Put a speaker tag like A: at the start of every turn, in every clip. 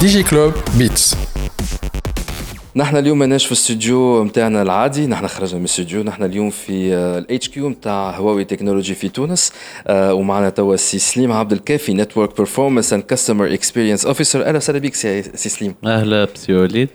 A: دي جي كلوب بيتس.
B: نحن اليوم ماناش في الاستوديو نتاعنا العادي نحن خرجنا من الاستوديو نحن اليوم في الاتش كيو نتاع هواوي تكنولوجي في تونس. آه، ومعنا توا سي سليم عبد الكافي نتورك بيرفورمانس اند كاستمر اكسبيرينس اوفيسر أهلا وسهلا بك سي سليم.
C: أهلا بسي وليد.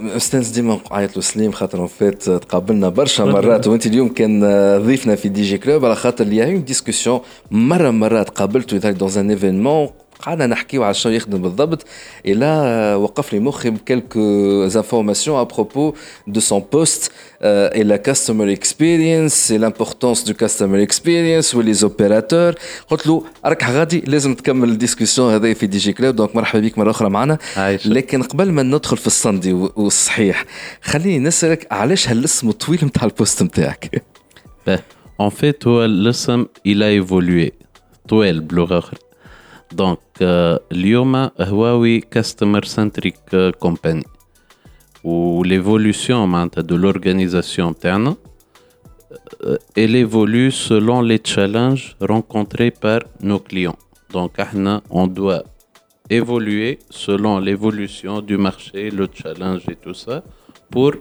B: أستاذ ديما نعيط له سليم خاطر فات تقابلنا برشا مرات. وأنت اليوم كان ضيفنا في دي جي كلوب على خاطر اللي اون ديسكسيون مرة مرات قابلته دون ان ايفينمون قعدنا نحكيو على شنو يخدم بالضبط. الا وقف لي مخي بكلكو انفورماسيون ا بروبو دو سون بوست اي لا كاستمر اكسبيرينس اي لامبورطونس دو كاستمر اكسبيرينس ولي زوبيراتور قلت له راك غادي لازم تكمل الديسكسيون هذا في دي جي كلوب دونك مرحبا بك مرة أخرى معنا. لكن قبل ما ندخل في الصندي والصحيح خليني نسألك علاش هالاسم الطويل نتاع البوست نتاعك
C: En fait, هو الاسم il a évolué. طويل بلغه أخرى دونك اليوم هواوي كاستمر سنتريك كومباني وليفولوسيون معناتها دو لورغانيزاسيون تاعنا elle évolue selon les challenges rencontrés par nos clients. Donc, on doit évoluer selon l'évolution du marché, le challenge et tout ça, pour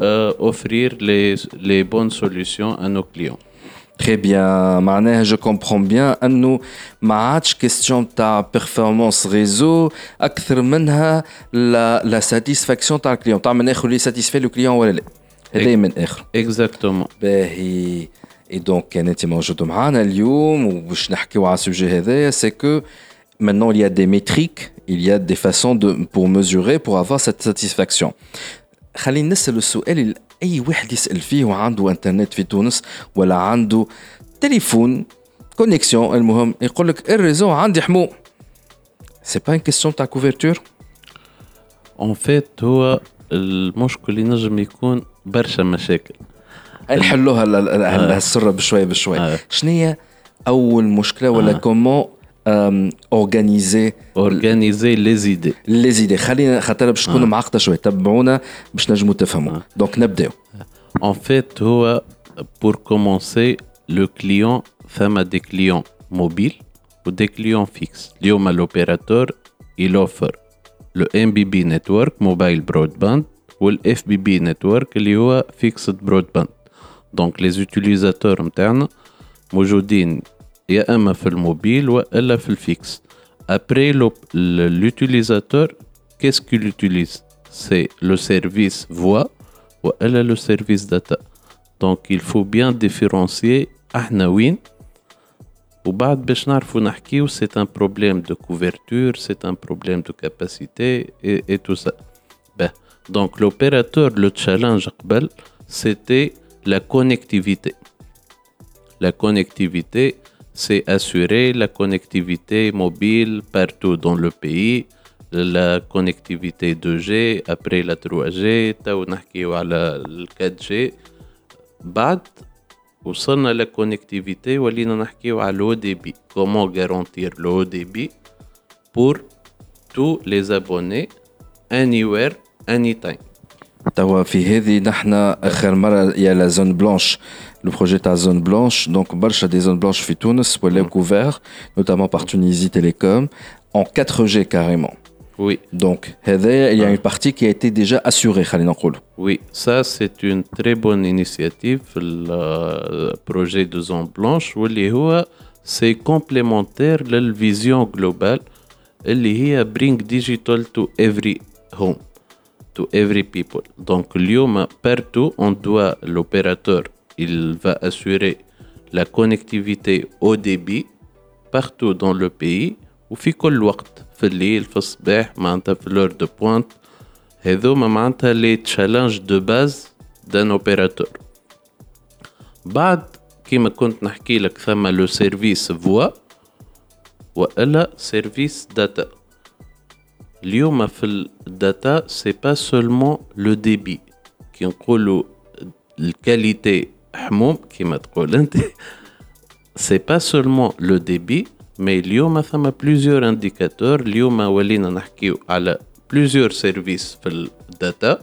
C: euh, offrir les, les bonnes solutions à nos clients.
B: Très bien, معناها je comprends bien انه ما عادش كيستيون تاع بيرفورمانس ريزو اكثر منها لا لا ساتيسفاكسيون تاع الكليون تاع من اخر اللي ساتيسفي لو كليون ولا لا هذا من اخر
C: اكزاكتومون
B: باهي اي دونك كان انت موجود معنا اليوم وباش نحكيو على السوجي هذايا سي كو maintenant il y a des métriques il y a des façons de pour mesurer pour avoir cette satisfaction خلينا نسال السؤال أي واحد يسأل فيه وعنده إنترنت في تونس ولا عنده تليفون كونيكسيون المهم يقول لك الريزو عندي حمو. سي با ان كيستيون تاع كوفرتور
C: اون فيت هو المشكل اللي نجم يكون برشا مشاكل.
B: نحلوها السره بشوية بشوية.
C: آه.
B: شنو هي أول مشكلة ولا كومون اورغانيزي
C: اورغانيزي لي زيدي
B: لي زيدي خلينا خاطر باش تكون معقده شويه تبعونا باش نجموا تفهموا دونك نبداو
C: En fait, هو pour commencer, le client فما des clients mobiles ou des clients fixes. اليوم l'opérateur il offre le MBB network mobile broadband ou le FBB network اللي هو fixed broadband. Donc les utilisateurs نتاعنا موجودين يا اما في الموبيل والا في الفيكس. Après le- le- l'utilisateur, qu'est-ce qu'il utilise C'est le service voix ou elle a le service data. Donc il faut bien différencier احنا وين وبعد باش نعرفوا نحكيو c'est un problème de couverture, c'est un problème de capacité et, et tout ça. Ben, donc l'opérateur, le challenge قبل, c'était la connectivité. La connectivité, c'est assurer la connectivité mobile partout dans le pays, la connectivité 2G, après la 3G, تو نحكيو على ال 4G. بعد وصلنا la connectivité ولينا نحكيو على l'eau débit. Comment garantir l'eau débit pour tous les abonnés anywhere, anytime.
B: توا في هذه نحن اخر مره يا لا زون بلانش le projet ta zone blanche. Donc, Balcha des zones blanches fut Tunis, où elle hum. est couvert, notamment par Tunisie Télécom, en 4G carrément.
C: Oui.
B: Donc, il y a une partie qui a été déjà assurée, Khalil
C: Oui, ça c'est une très bonne initiative, le projet de zone blanche, c'est complémentaire à la vision globale, qui est Bring Digital to Every Home, to Every People. Donc, partout, on doit l'opérateur il va assurer la connectivité au débit partout dans le pays وفي كل وقت في الليل في الصباح معناتها في l'heure de pointe هذوما معناتها لي تشالنج دو باز دان اوبيراتور بعد كيما كنت نحكي لك ثم لو سيرفيس فوا والا سيرفيس داتا اليوم في الداتا سي با سولمون لو ديبي كي نقولوا الكاليتي حموم كيما تقول انت سي با سولمون لو ديبي مي اليوم ثم بليزيور انديكاتور اليوم ولينا نحكيو على بليزيور سيرفيس في الداتا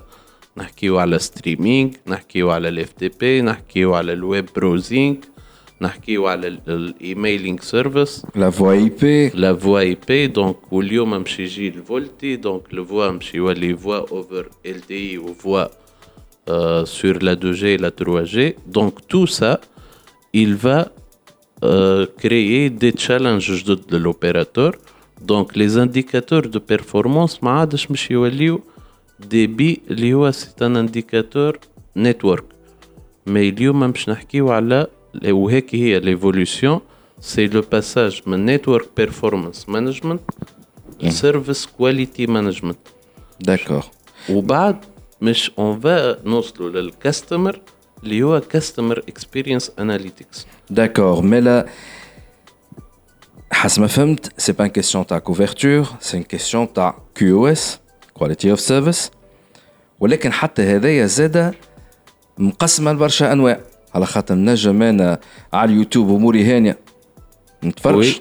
C: نحكيو على ستريمينج نحكيو على الاف تي بي نحكيو على الويب بروزينج نحكيو على الايميلينغ سيرفيس
B: لا فوا اي بي
C: لا فوا اي بي دونك واليوم مش يجي الفولتي دونك لو فوا مش يولي فوا اوفر ال دي وفوا sur la 2G et la 3G. Donc tout ça, il va euh, créer des challenges de l'opérateur. Donc les indicateurs de performance, ما عادش مش يوليو débit اللي هو c'est un indicateur network. Mais اليوم مش نحكيو على وهيك هي l'évolution c'est le passage من network performance management service quality management
B: D'accord.
C: وبعد مش اون فا نوصلوا للكاستمر اللي هو كاستمر اكسبيرينس اناليتكس
B: داكور مي لا حسب ما فهمت سي با ان كيسيون تاع كوفرتور سي ان كيسيون تاع كيو اس كواليتي اوف سيرفيس ولكن حتى هذايا زادا مقسمه لبرشا انواع على خاطر نجم أنا على اليوتيوب اموري هانيه نتفرج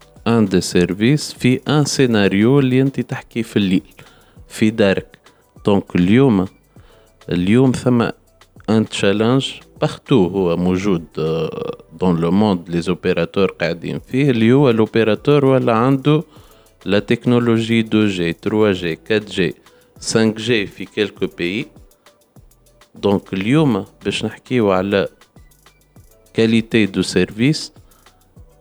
C: ان دي سيرفيس في ان سيناريو اللي انت تحكي في الليل في دارك دونك اليوم اليوم ثم ان تشالنج بارتو هو موجود دون لو موند لي زوبيراتور قاعدين فيه اللي هو الاوبيراتور ولا عنده لا تكنولوجي 2G 3G 4G 5G في كيلكو بيي دونك اليوم باش نحكيو على كاليتي دو سيرفيس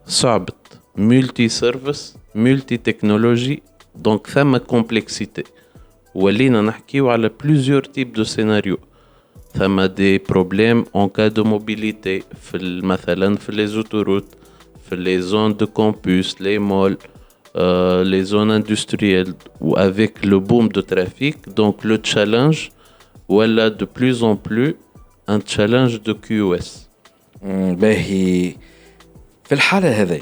C: صعبت مولتي سيرفيس مولتي تكنولوجي دونك ثم كومبلكسيتي ولينا نحكيو على بليزيور تيب دو سيناريو ثم دي بروبليم اون كا دو موبيليتي في ال- مثلا في لي زوتوروت في لي زون دو كامبوس لي مول لي زون اندستريال و افيك لو بوم دو ترافيك دونك لو تشالنج ولا دو بلوز ان بلو ان تشالنج دو كيو اس
B: مم، باهي في الحالة هذه أم،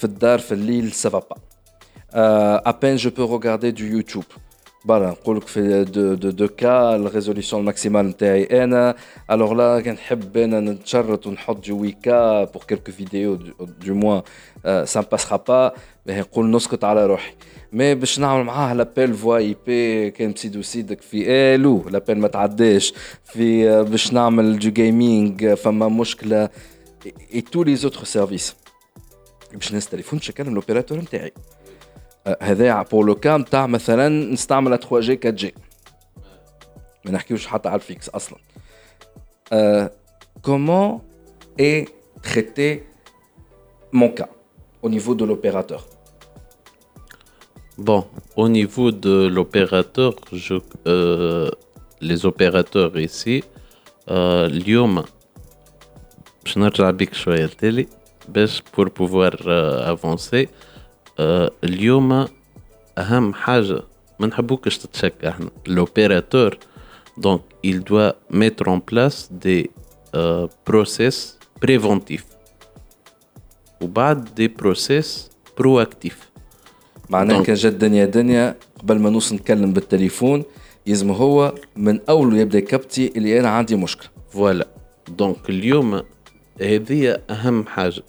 B: في الدار في الليل سافا با ابين جو بو regarder du يوتيوب برا نقول لك في دو دو دو كا الريزوليسيون الماكسيمال نتاعي انا الوغ لا كنحب انا نتشرط ونحط جو ويكا بور كيلكو فيديو دو موان سا ما باسخا با نقول نسكت على روحي مي باش نعمل معاه لابيل فوا اي بي كان مسيدو سيدك في الو لابيل ما تعداش في آه، باش نعمل جو جيمنج فما مشكله اي تو لي زوتر سيرفيس باش نهز تليفون نكلم الاوبيراتور نتاعي آه، هذا بور لو كام تاع مثلا نستعمل 3 جي 4 جي ما نحكيوش حتى على الفيكس اصلا كومون اي تريتي مون كا au niveau de l'opérateur
C: Bon, au niveau de l'opérateur, je- euh, les opérateurs ici, euh, اليوم باش نرجع بيك شوية لتالي باش euh, avancer euh, اليوم أهم حاجة ما نحبوكش تتشكى إحنا. L'opérateur donc il doit mettre en place des euh, process préventifs. وبعد des process proactifs.
B: معناه
C: دونك.
B: كان جات دنيا دنيا قبل ما نوصل نتكلم بالتليفون يلزم هو من أول يبدأ يكبتي اللي أنا عندي مشكلة.
C: فوالا دونك اليوم هذه أهم حاجة.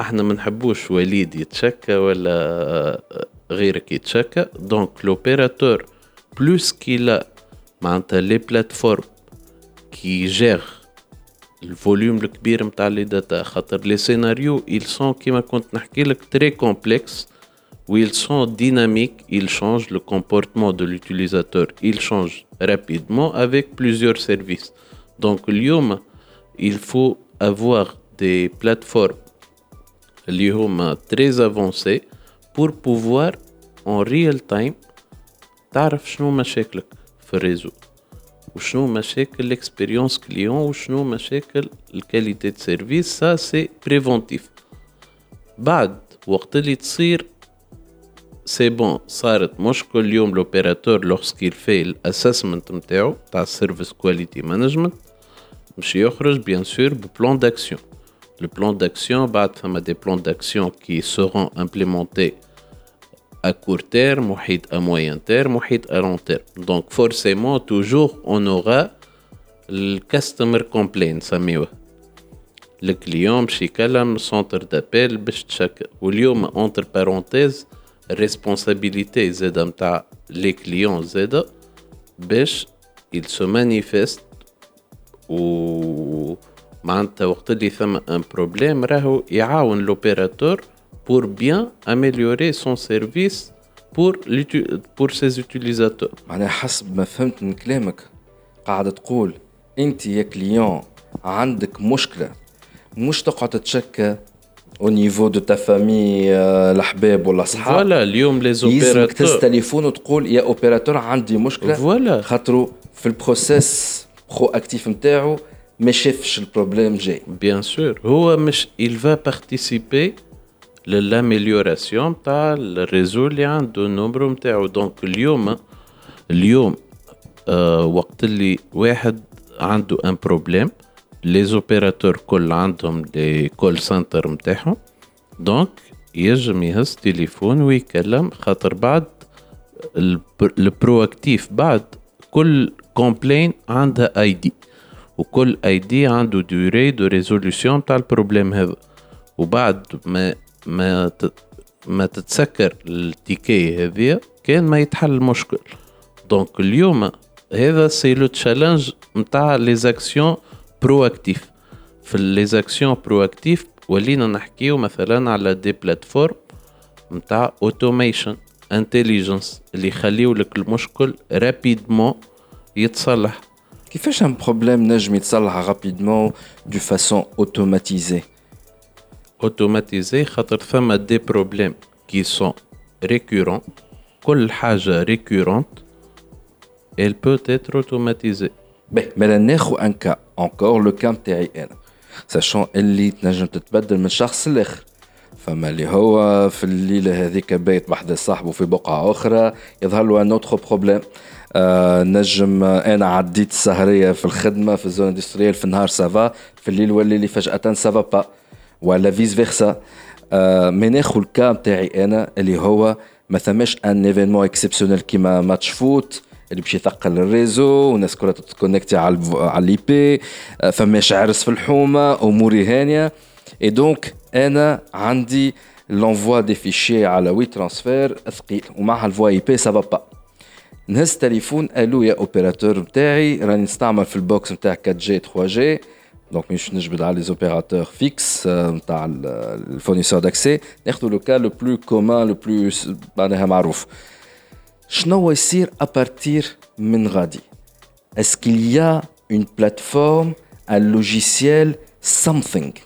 C: احنا ما نحبوش وليد يتشكى ولا غيرك يتشكى دونك لوبيراتور بلوس كيلا معناتها لي بلاتفورم كي جير الفوليوم الكبير نتاع لي داتا خاطر لي سيناريو ils sont كيما كنت نحكي لك très complexes où ils sont dynamiques, ils changent le comportement de l'utilisateur, ils changent rapidement avec plusieurs services. Donc, اليوم, il faut avoir des plateformes اليوم très avancées pour pouvoir en real time تعرف شنو مشاكلك في الريزو وشنو مشاكل الاكسبيريونس كليون وشنو مشاكل الكاليتي دو سيرفيس سا سي بريفونتيف بعد وقت اللي تصير سي بون صارت مش كل يوم لوبيراتور لوغسكيل في الاسسمنت نتاعو تاع السيرفيس كواليتي مانجمنت باش يخرج بيان سور ببلان داكسيون Le plan d'action, بعد فما des plans d'action qui seront implémentés à court terme, à moyen terme, à long terme. Donc forcément, toujours, on aura le customer complaint, سميوه. Le client باش يكلم centre d'appel باش تشكى. واليوم entre parenthèses responsabilité زادا نتاع les clients زادا باش il se manifeste و معناتها وقت اللي ثم ان بروبليم راهو يعاون لوبيراتور بور بيان اميليوري سون سيرفيس بور بور سيز يوتيليزاتور.
B: معناها حسب ما فهمت من كلامك قاعد تقول أنت يا كليون عندك مشكلة مش تقعد تتشكى أو نيفو دو تا فامي الأحباب ولا أصحاب.
C: فوالا اليوم لي زوبيراتور
B: يلزمك تهز تليفون وتقول يا اوبيراتور عندي مشكلة.
C: فوالا
B: خاطرو في البروسيس برو اكتيف نتاعو ما شافش البروبليم جاي
C: بيان سور هو مش il va participer للاميليوراسيون تاع الريزو اللي عنده النمبر نتاعو دونك اليوم اليوم آه وقت اللي واحد عنده ان بروبليم لي زوبيراتور كل عندهم لي كول سنتر نتاعهم دونك يجم يهز تليفون ويكلم خاطر بعد البرو اكتيف بعد كل كومبلين عندها اي دي وكل اي دي عنده دوري دو ريزولوسيون تاع البروبليم هذا. وبعد ما ما ما تتسكر التيكي هذيا كان ما يتحل المشكل. دونك اليوم هذا سي لو تشالنج نتاع لي زاكسيون برو اكتيف في لي زاكسيون برو اكتيف ولينا نحكيو مثلا على دي بلاتفورم نتاع اوتوميشن انتليجنس اللي يخليو لك المشكل رابيدمون يتصلح.
B: Qui fait un problème, Najmi Salah, rapidement, de façon
C: automatisée? Automatisée, Khatar a des problèmes qui sont récurrents. Quelle chose récurrente, elle peut être automatisée.
B: Mais là, un cas, encore le cas de Sachant qu'elle peut être فما اللي هو في الليلة هذيك بايت بحدا صاحبه في بقعة أخرى يظهر له ان اوتر بروبليم آه نجم أنا عديت السهرية في الخدمة في الزون اندستريال في النهار سافا في الليل ولي لي فجأة سافا با ولا فيس فيرسا آه مي ناخذ الكام تاعي أنا اللي هو ما ثماش ان ايفينمون اكسبسيونيل كيما ماتش فوت اللي باش يثقل الريزو والناس كلها تتكونكتي على على الاي بي فماش عرس في الحومه أموري هانية. اي دونك انا عندي لونفوا دي فيشي على وي ترانسفير ثقيل ومعها الفوا اي بي سافا با نهز تليفون الو يا اوبيراتور نتاعي راني نستعمل في البوكس نتاع 4 جي 3 جي دونك مش نجبد على لي زوبيراتور فيكس نتاع الفورنيسور داكسي ناخذ لو كا لو بلو كومان لو بلو معناها معروف شنو يصير ابارتير من غادي اسكيل يا اون بلاتفورم ان لوجيسيال something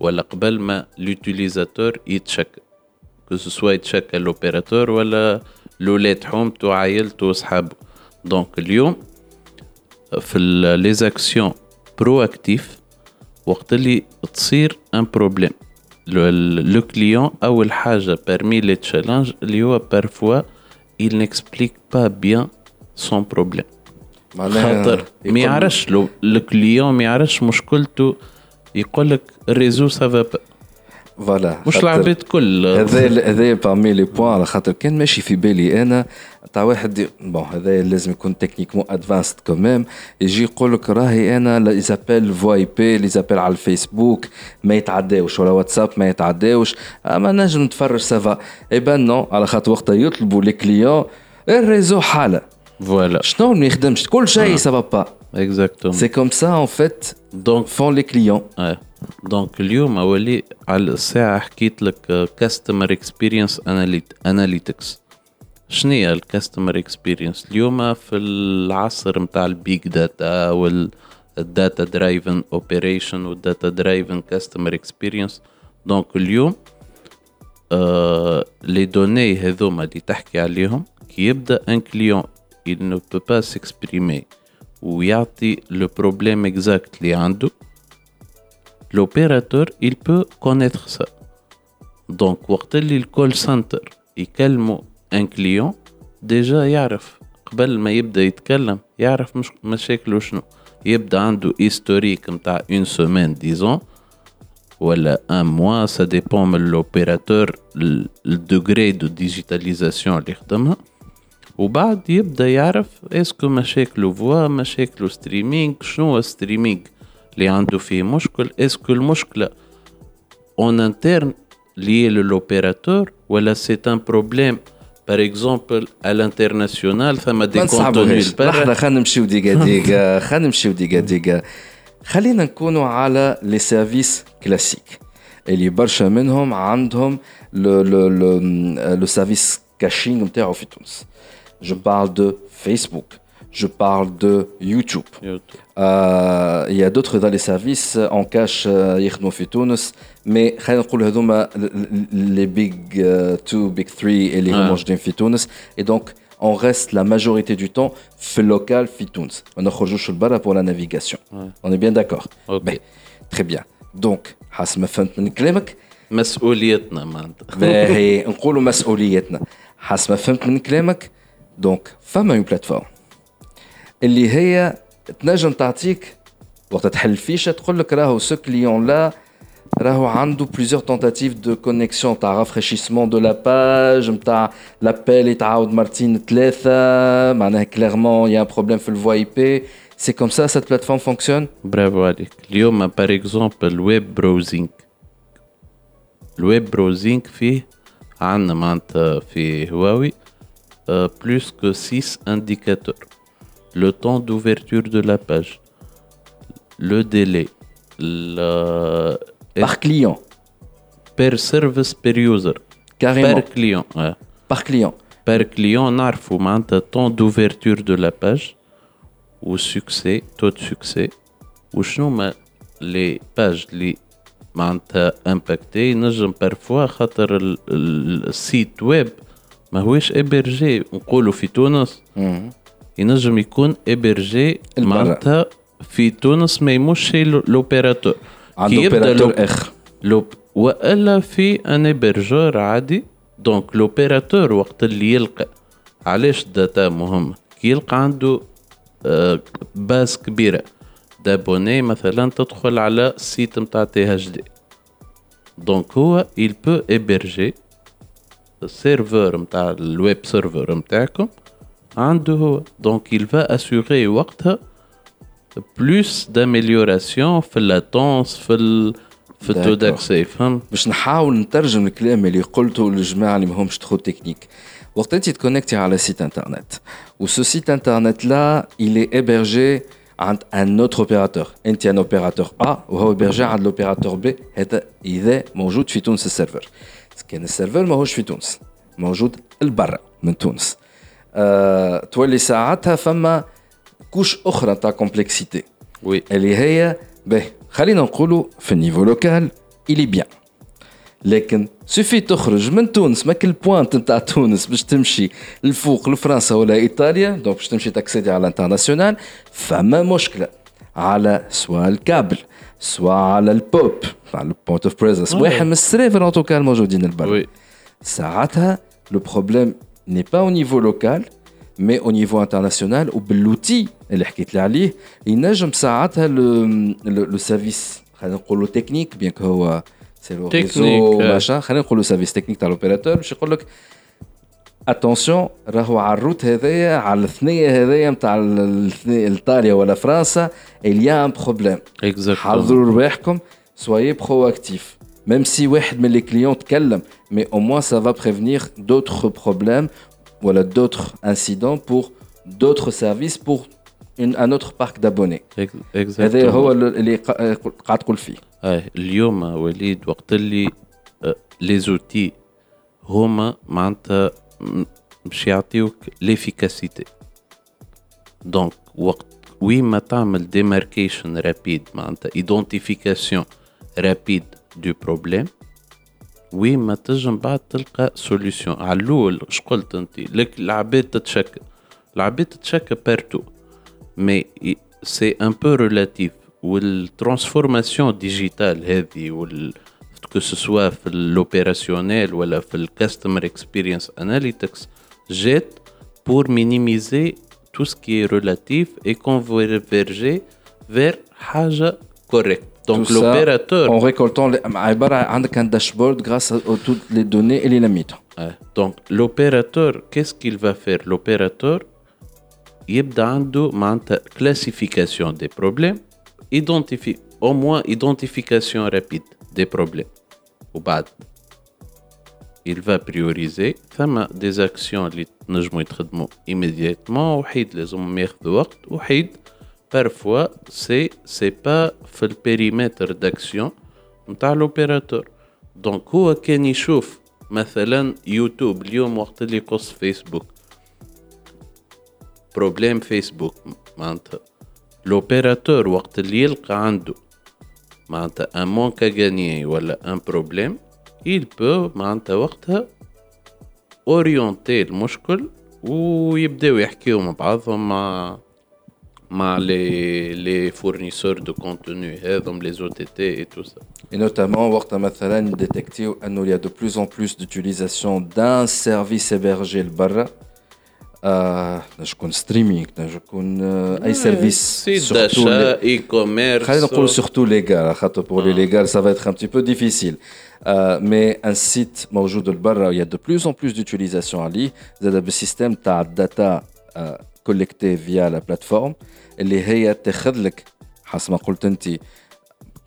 C: ولا قبل ما لوتيليزاتور يتشكى كو سوا يتشكى لوبيراتور ولا لولاد حومته وعائلته وصحابه دونك اليوم في لي زاكسيون برو اكتيف وقت اللي تصير ان بروبليم لو كليون اول حاجة بارمي لي تشالنج اللي هو بارفوا il n'explique pas bien son problème. خاطر ما يعرفش لو الكليون ما يعرفش مشكلته يقول لك الريزو سافا با
B: فوالا
C: مش العباد كل.
B: هذا هذا بارمي لي بوان على خاطر كان ماشي في بالي أنا. تاع واحد بون هذا لازم يكون تكنيكمون ادفانسد كوميم يجي يقول لك راهي أنا لي زابيل فوا اي بي لي زابيل على الفيسبوك. ما يتعداوش ولا واتساب ما يتعداوش. أما نجم نتفرج سافا اي بان نو على خاطر وقتها يطلبوا لي كليون الريزو حالة.
C: فوالا
B: شنو ما يخدمش؟ كل شيء سافا با
C: اكزاكتومون
B: سي كوم سا ان فيت
C: دونك
B: فون لي كليون
C: دونك اليوم اولي على الساعه حكيت لك كاستمر اكسبيرينس اناليتكس شنو هي الكاستمر اكسبيرينس اليوم في العصر نتاع البيج داتا والداتا درايفن اوبريشن والداتا درايفن كاستمر اكسبيرينس دونك اليوم آه لي دوني هذوما اللي تحكي عليهم كي يبدا ان كليون il ne peut pas s'exprimer ويعطي لو بروبليم اكزاكت اللي عنده l'opérateur il peut connaître ça donc وقت اللي الكول سنتر يكلموا ان كليون ديجا يعرف قبل ما يبدا يتكلم يعرف مش مشاكله شنو يبدا عنده هيستوريك نتاع اون سومين ديزون ولا ان موا سا ديبون من لوبيراتور الدوغري دو ديجيتاليزاسيون اللي خدمها وبعد يبدأ يعرف اسكو مشاكله فوا مشاكله ستريمينغ شنو ستريمينغ اللي عنده فيه مشكل اسكو المشكلة اون انترن lié l'opérateur ولا سي ان بروبليم بار اكزومبل à l'international ثما دي كونتوني
B: لحظة خلينا نمشيو ديكا ديكا خلينا نمشيو ديكا ديكا خلينا نكونوا على لي سيرفيس كلاسيك اللي برشا منهم عندهم لو لو لو لو سيرفيس كاشينغ نتاعو في تونس. جو بارل دو فيسبوك je parle de YouTube. YouTube. Euh, il y a d'autres dans les services en cache يخدموا في تونس مي خلينا نقول هذوما les big uh, two big three اللي هما موجودين في تونس et donc on reste la majorité du temps في اللوكال في تونس ما نخرجوش لبرا pour la navigation. Ouais. On est bien d'accord.
C: Okay.
B: Ben, très bien. Donc حسب ما فهمت من كلامك
C: مسؤوليتنا معناتها
B: باهي نقولوا مسؤوليتنا حسب ما فهمت من كلامك دونك فما اون بلاتفورم اللي هي تنجم تعطيك وقت تحل الفيشه تقول لك راهو سو كليون لا راهو عنده بليزيور تونتاتيف دو كونيكسيون تاع رافريشيسمون دو لا باج نتاع لابيل يتعاود مرتين ثلاثه معناها كليرمون يا بروبليم في الفوا اي بي سي كوم سا سيت بلاتفورم فونكسيون
C: برافو عليك اليوم بار اكزومبل الويب بروزينغ الويب بروزينغ فيه عندنا معناتها في هواوي Euh, plus que 6 indicateurs. Le temps d'ouverture de la page, le délai, la...
B: par client,
C: per service per user,
B: carrément,
C: par client,
B: par client,
C: par client, on a le temps d'ouverture de la page, ou succès, taux de succès, ou sinon les pages, les impactées, parfois euh, le site web. ما هوش ابرجي نقولوا في تونس. ينجم يكون ابرجي معناتها في تونس ما يمش لوبيراتور.
B: عنده اوبيراتور آخر.
C: لوب وإلا في أن ابرجور عادي. دونك لوبيراتور وقت اللي يلقى. علاش الداتا مهمة؟ كي يلقى عنده باس كبيرة. دابوني مثلا تدخل على السيت نتاع تي اتش دي دونك هو il peut héberger السيرفر نتاع الويب سيرفر نتاعكم عنده هو دونك il va assurer وقتها بلوس d'amélioration في اللاتونس في ال في التو داكسي فهم
B: باش نحاول نترجم الكلام اللي قلته للجماعه اللي ماهمش تخو تكنيك وقت انت تكونكتي على سيت انترنت وسو سيت انترنت لا il est hébergé عند ان اوتر اوبيراتور انت ان اوبيراتور ا وهو hébergé عند الاوبيراتور بي هذا اذا موجود في تونس السيرفر كان السيرفر ماهوش في تونس موجود البرا من تونس أه تولي ساعتها فما كوش أخرى تاع كومبلكسيتي
C: وي
B: اللي هي به خلينا نقولوا في النيفو لوكال الي بيان لكن سوفي تخرج من تونس ما كل بوانت نتاع تونس باش تمشي لفوق لفرنسا ولا ايطاليا دونك باش تمشي تاكسيدي على الانترناسيونال فما مشكله على سواء الكابل سواء على البوب على البوينت اوف بريزنس واحد من السيرفر ان توكال موجودين البرا
C: وي
B: ساعتها لو بروبليم ني با او نيفو لوكال مي او نيفو انترناسيونال وبالوتي اللي حكيت لي عليه ينجم ساعتها لو لو سيرفيس خلينا نقولوا تكنيك بيان هو c'est le
C: Technique,
B: réseau
C: ouais.
B: machin خلينا نقولوا service technique تاع l'opérateur باش يقول لك اتونسيون راهو على الروت هذايا على الثنيه هذايا نتاع ايطاليا ولا فرنسا il y a un problème
C: Exactement.
B: حضروا رواحكم soyez proactif même si واحد من les clients تكلم mais au moins ça va prévenir d'autres problèmes voilà d'autres incidents pour d'autres services pour une, un autre parc d'abonnés
C: Ex-
B: هذا هو
C: Exactement.
B: اللي قا- قاعد تقول فيه
C: آه اليوم وليد وقت اللي لي زوتي هما معناتها م- باش يعطيوك ليفيكاسيتي دونك وقت وين ما تعمل ديماركيشن رابيد معناتها ايدونتيفيكاسيون رابيد دو بروبليم وين ما تنجم بعد تلقى سوليسيون على الاول اش قلت انت لك العباد تتشكى العباد تتشكى بارتو مي سي ان بو ريلاتيف والترانسفورماسيون ديجيتال هذه وال que ce soit في l'opérationnel ولا في الكاستمر اكسبيرينس اناليتكس جات pour minimiser tout ce qui est relatif et converger vers حاجة correcte. Donc
B: Tout ça
C: l'opérateur
B: en récoltant les- عبارة عندك un dashboard grâce à à toutes les données et les limites
C: Ouais. Donc l'opérateur, qu'est-ce qu'il va faire L'opérateur, يبدا عنده معناتها classification des problèmes, identifie au moins identification rapide des problèmes. وبعد. Il va prioriser ثم des actions اللي نجموا يتخدموا immédiatement وحيد لازم ياخذوا وقت وحيد parfois c'est c'est pas في البيريمتر d'action نتاع l'opérateur. دونك هو كان يشوف مثلا يوتيوب اليوم وقت اللي يقص فيسبوك بروبليم فيسبوك معناتها. لوبيراتور وقت اللي يلقى عنده. معناتها ان مونك غانيي ولا ان بروبليم il peut معناتها وقتها اورينتي المشكل ويبداو يحكيو مع بعضهم مع مع لي لي فورنيسور دو كونتوني هذم لي زو تي تي اي تو سا
B: Et notamment, وقت مثلا détecter انه il y a de plus en plus d'utilisation d'un service hébergé لبرا آه نجم يكون ستريمينغ نجم يكون آه اي سيرفيس
C: سيت داشا اي كوميرس
B: خلينا نقول surtout légal خاطر pour les légales ça va être un petit peu difficile euh, mais un site موجود لبرا il y a de plus en plus d'utilisation عليه زاد بالسيستم تاع الداتا كولكتي فيا لا بلاتفورم اللي هي تاخذ لك حسب ما قلت انت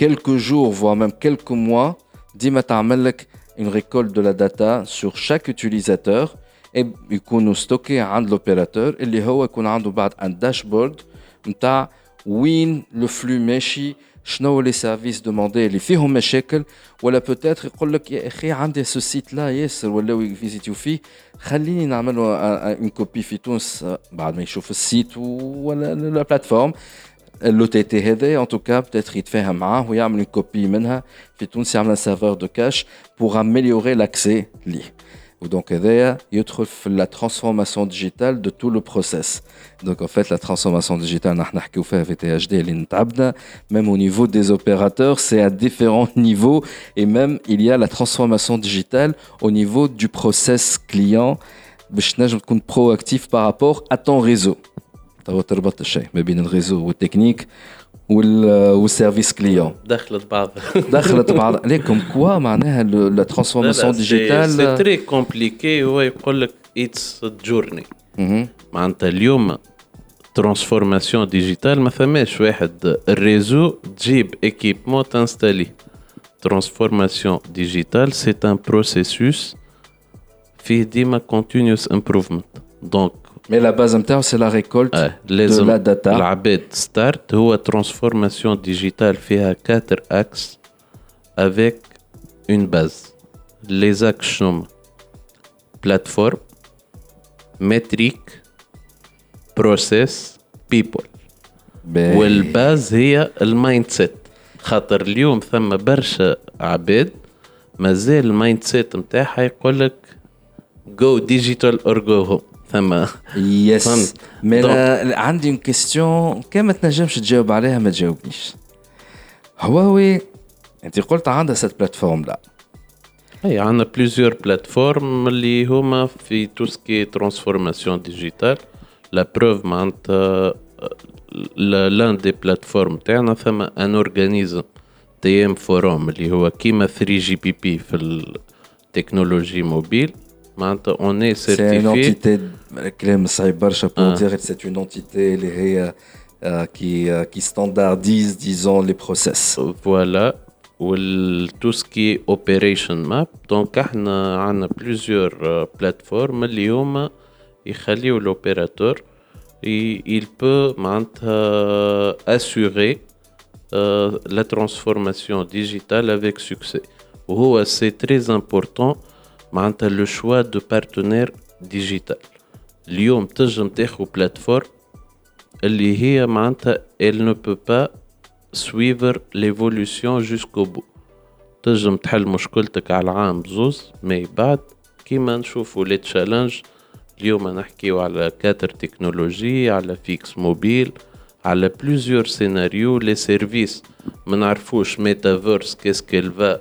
B: quelques jours voire même quelques mois ديما تعمل لك une récolte de la data sur chaque utilisateur et يكونوا ستوكي عند l'opérateur اللي هو يكون عنده بعد un dashboard نتاع وين لو فلو ماشي شنو لي سيرفيس دوموندي اللي فيهم مشاكل ولا بوتيتر يقول لك يا اخي عندي سو سيت لا ياسر ولاو يفيزيتيو فيه خليني نعملوا اون كوبي في تونس آه، بعد ما يشوف السيت ولا لا بلاتفورم لو تي تي هذا ان توكا بتاتر يتفاهم معاه ويعمل اون كوبي منها في تونس يعمل سيرفور دو كاش بور امéliorer l'accès ليه donc, il y a la transformation digitale de tout le process. Donc, en fait, la transformation digitale, même au niveau des opérateurs, c'est à différents niveaux. Et même, il y a la transformation digitale au niveau du process client. Je compte proactif par rapport à ton réseau. Mais bien le réseau ou technique. والسيرفيس كليون
C: دخلت بعضها
B: دخلت بعض ليكم كوا معناها لا ترانسفورماسيون
C: سي
B: ديجيتال
C: تري كومبليكي هو يقول لك اتس جورني معناتها اليوم ترانسفورماسيون ديجيتال ما ثماش واحد الريزو تجيب ايكيبمون تنستالي ترانسفورماسيون ديجيتال سي ان بروسيسوس فيه ديما كونتينيوس امبروفمنت دونك
B: مي لا باز نتاعو سي لا ريكولت
C: اه لازم
B: la data.
C: العباد ستارت هو ترانسفورماسيون ديجيتال فيها 4 اكس افيك اون باز لي زاكس شنو بلاتفورم متريك بروسيس بيبل والباز هي المايند سيت خاطر اليوم ثم برشا عباد مازال المايند سيت نتاعها يقول لك جو ديجيتال اور جو هوم ثم
B: يس. مي عندي اون كيستيون كان ما تنجمش تجاوب عليها ما تجاوبنيش. هواوي أنت قلت عندها سيت بلاتفورم لا.
C: إي عندنا بليزيور بلاتفورم اللي هما في تو سكي ترانسفورماسيون ديجيتال لا بروف معناتها لأن دي بلاتفورم تاعنا ثم ان اورغانيزم تي ام فوروم اللي هو كيما 3 جي بي بي في التكنولوجي موبيل
B: C'est une entité, euh, pour ah. dire, c'est une entité euh, euh, qui, standardise, disons, les
C: process. Voilà. Tout ce qui est Operation Map. Donc, on a plusieurs plateformes. L'IOMA, l'opérateur. Il peut euh, assurer la transformation digitale avec succès. Oh, c'est très important. le choix de partenaire digital. اليوم تنجم تاخذ plateforme اللي هي elle ne peut pas suivre l'évolution jusqu'au bout تنجم تحل مشكلتك على عام زوز مي بعد كيما نشوفوا لي تشالنج اليوم نحكيو على كاتر تكنولوجي على فيكس موبيل على بلوزيور سيناريو لي سيرفيس ما نعرفوش ميتافيرس كيس كيل فا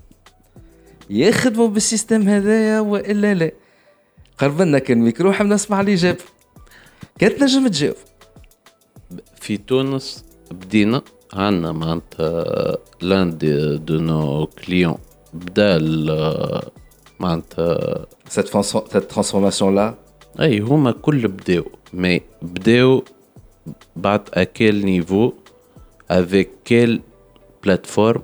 B: يخدموا بالسيستم هذايا وإلا لا. قرب لنا كان ميكرو حاب نسمع الاجابه كانت نجم تجاوب
C: في تونس بدينا عندنا معناتها لأن دي دو نو كليون. بدا معناتها
B: سيت ترانسفورماسيون لا
C: أي هما كل بداو. مي بداو بعد اكيل نيفو افيك كيل بلاتفورم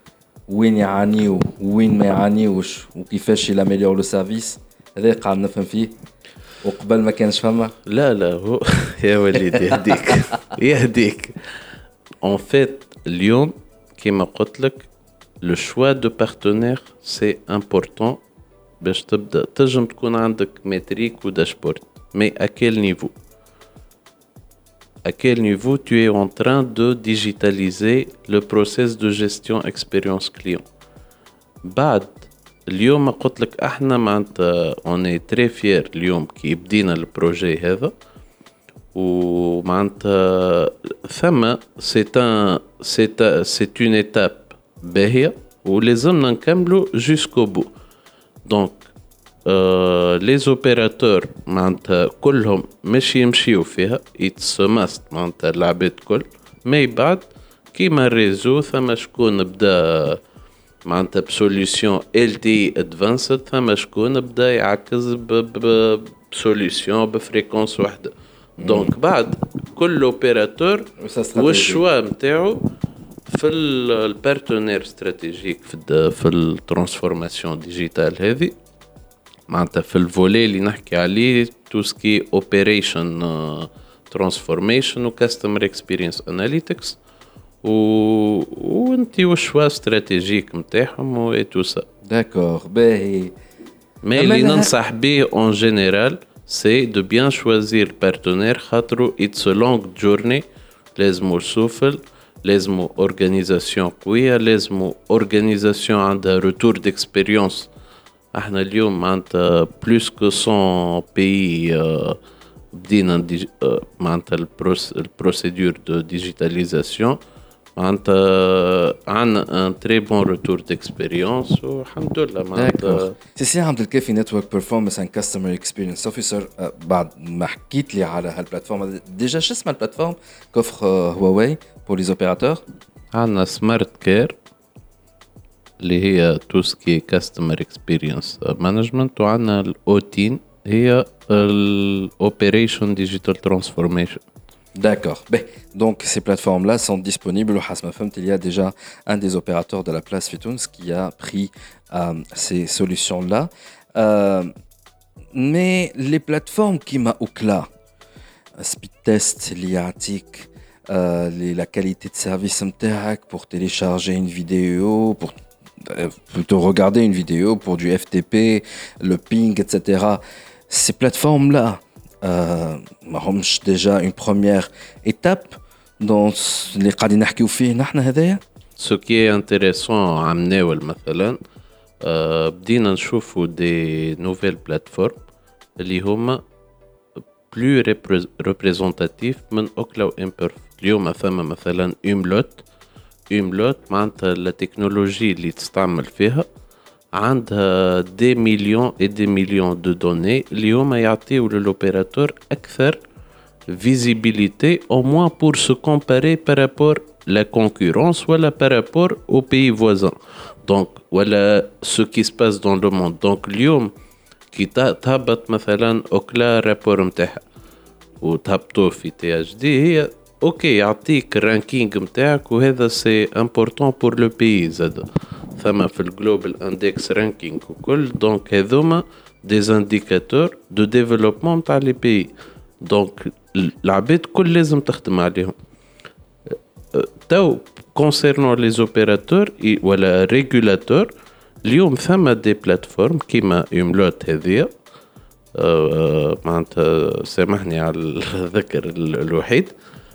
B: وين يعانيو وين ما يعانيوش وكيفاش يلاميليور لو سيرفيس هذا قاعد نفهم فيه وقبل ما كانش فما
C: لا لا هو يا وليدي يهديك يهديك اون فيت اليوم كيما قلت لك لو شوا دو بارتنير سي امبورطون باش تبدا تنجم تكون عندك متريك وداشبورد مي à quel niveau à quel niveau tu es en train de digitaliser le process de gestion expérience client بعد اليوم قلت لك احنا معناتها اوني تري فيير اليوم كي بدينا البروجي هذا ومعناتها ثم سي ان سي سي اون ايتاب باهيه ولازمنا نكملوا جوسكو بو دونك لي زوبيراتور معناتها كلهم مش يمشيو فيها اتس ماست معناتها العباد كل. مي بعد كيما الريزو ثم شكون بدا معناتها بسوليسيون ال تي ادفانسد ثم شكون بدا يعكز بسوليسيون بفريكونس واحدة. دونك بعد كل اوبيراتور والشوا نتاعو في البارتنير استراتيجيك في في الترانسفورماسيون ديجيتال هذه. معناتها في الفولي اللي نحكي عليه تو سكي اوبريشن ترانسفورميشن وكاستمر اكسبيرينس اناليتكس و وانت وشوا استراتيجيك نتاعهم و تو سا
B: داكور باهي.
C: مي اللي ننصح به اون جينيرال سي دو بيان شوازير البارتنير خاطرو اتس لونغ جورني لازمو سوفل لازمو اورغانيزاسيون قوية لازمو اورغانيزاسيون عندها روتور ديكسبيريونس احنا اليوم معناتها بلوس كو 100 بي بدينا معناتها البروسيدور دو ديجيتاليزاسيون معناتها عندنا ان تري بون روتور ديكسبيريونس والحمد لله معناتها
B: سي سي عبد الكافي نتورك بيرفورمانس اند كاستمر اكسبيرينس اوفيسر بعد ما حكيت لي على هالبلاتفورم ديجا شو اسمها البلاتفورم كوفر هواوي بور لي زوبيراتور
C: عندنا سمارت كير اللي هي توسكي كاستمر اكسبيرينس مانجمنت وعندنا الاوتين هي الاوبريشن ديجيتال ترانسفورميشن
B: D'accord. Ben, donc ces plateformes-là sont disponibles. Il y a déjà un des opérateurs de la place Fitouns qui a pris euh, ces solutions-là. Euh, mais les plateformes qui m'a là, speed test, l'IATIC, euh, la qualité de service pour télécharger une vidéo, pour plutôt regarder une vidéo, pour du FTP, le ping, etc. Ces plateformes-là, euh, déjà une première étape dans les
C: Ce qui est intéressant à amener, مثلا بدينا نشوفوا des nouvelles plateformes اللي هما plus représentatifs من اوكلا وامبرفكت اليوم ثم مثلا املوت املوت معناتها لا تكنولوجي اللي تستعمل فيها عندها دي مليون اي دي مليون دو دوني اليوم يعطيو للوبيراتور اكثر visibilité au moins pour se comparer par rapport à la concurrence ou par rapport aux pays voisins. Donc, voilà ce qui se passe dans le monde. Donc, اليوم كي تهبط مثلا اوكلا رابور نتاعها وتهبطوه في تي اش دي هي أوكي يعطيك الرانكينج نتاعك وهذا سي امبورطون بور لو بي زاد ثم في الجلوبال اندكس رانكينغ وكل دونك هذوما دي زانديكاتور دو ديفلوبمون نتاع لي بي دونك العباد كل لازم تخدم عليهم تو كونسيرنون لي زوبيراتور ولا ريغولاتور اليوم ثم دي بلاتفورم كيما يملوت هذيا معناتها سامحني على الذكر الوحيد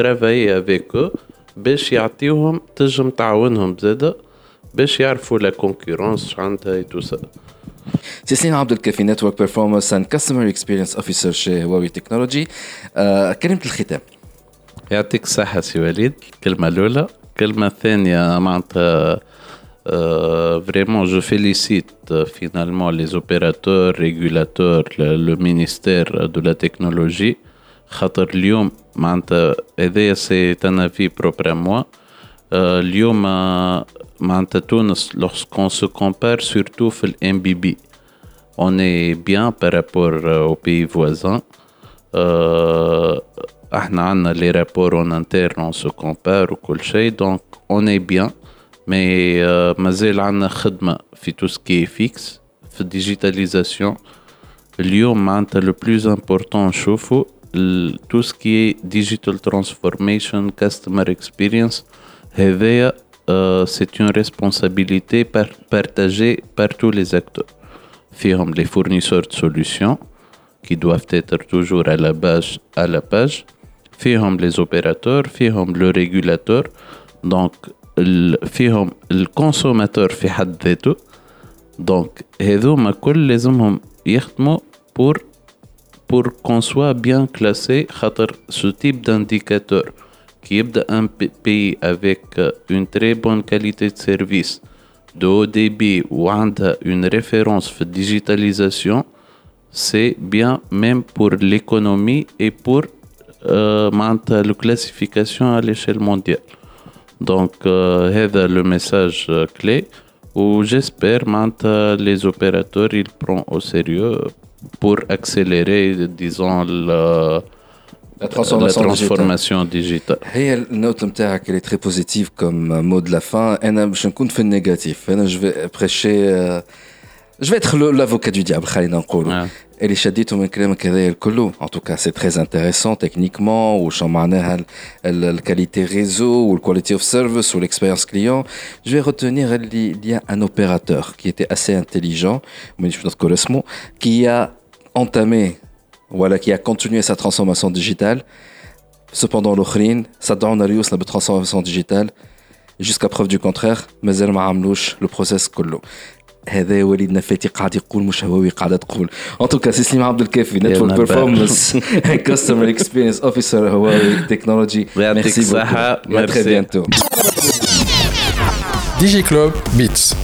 C: avec eux باش يعطيوهم تنجم تعاونهم زادا باش يعرفوا لا كونكورونس عندها اي تو سا
B: سيسليم عبد الكافي نتورك بيرفورمانس اند كاستمر اكسبيرينس اوفيسر شي هواوي تكنولوجي. كلمة الختام.
C: يعطيك الصحة سي وليد. الكلمة الأولى. الكلمة الثانية معناتها فريمون جو فيليسيت فينالمون لي زوبيراتور ريغولاتور لو مينيستير دو لا تكنولوجي خاطر اليوم معناتها هذايا سي تنافي بروبر موا اليوم معناتها تونس lorsqu'on se compare surtout في الام بي بي on est bien par rapport aux pays voisins احنا عندنا لي رابور اون انترن اون سو كومبار وكل شيء دونك اون اي بيان مي مازال عندنا خدمه في تو سكي فيكس في الديجيتاليزاسيون اليوم معناتها لو بلوز امبورطون نشوفو tout ce qui est digital transformation, customer experience, euh, c'est une responsabilité partagée par tous les acteurs. Firmes, les fournisseurs de solutions qui doivent être toujours à la base, à la page. Firmes, les opérateurs, firmes, le régulateur. Donc, firmes, le consommateur في حد ذاته. Donc, هذوما كل لازمهم يخدموا pour pour qu'on soit bien classé ce type d'indicateur qui est un pays avec euh, une très bonne qualité de service de haut débit ou une référence de digitalisation c'est bien même pour l'économie et pour euh, la classification à l'échelle mondiale. Donc euh, le message euh, clé où j'espère que les opérateurs ils prennent au sérieux pour accélérer, disons, la,
B: la transformation,
C: la transformation digitale.
B: هي النوت نتاعك اللي تري بوزيتيف كوم مود لا فان انا باش نكون في النيجاتيف انا جو في بريشي جو في اتر لافوكا دو ديابل خلينا نقولوا اللي شديته من كلامك هذايا الكل ان توكا سي تري انتريسون تكنيكمون وشو معناها الكاليتي ريزو والكواليتي اوف سيرفيس والاكسبيرينس كليون جو في روتونيغ اللي il y a un opérateur qui était assez intelligent مانيش نذكر اسمه qui a entamé voilà qui a continué sa transformation digitale cependant l'auخرين صدعونا ريوسنا بالترانسفورماسيون ديجيتال jusqu'à preuve du contraire مازال ما عملوش le process كله هذا وليدنا فاتي قاعد يقول مش هواوي قاعدة تقول. ان توكا سي سليم عبد الكافي نتورك بيرفورمانس كاستمر اكسبيرينس اوفيسر هواوي تكنولوجي
C: يعطيك الصحة.
B: ميرسي بيانتو
A: دي جي كلوب بيتس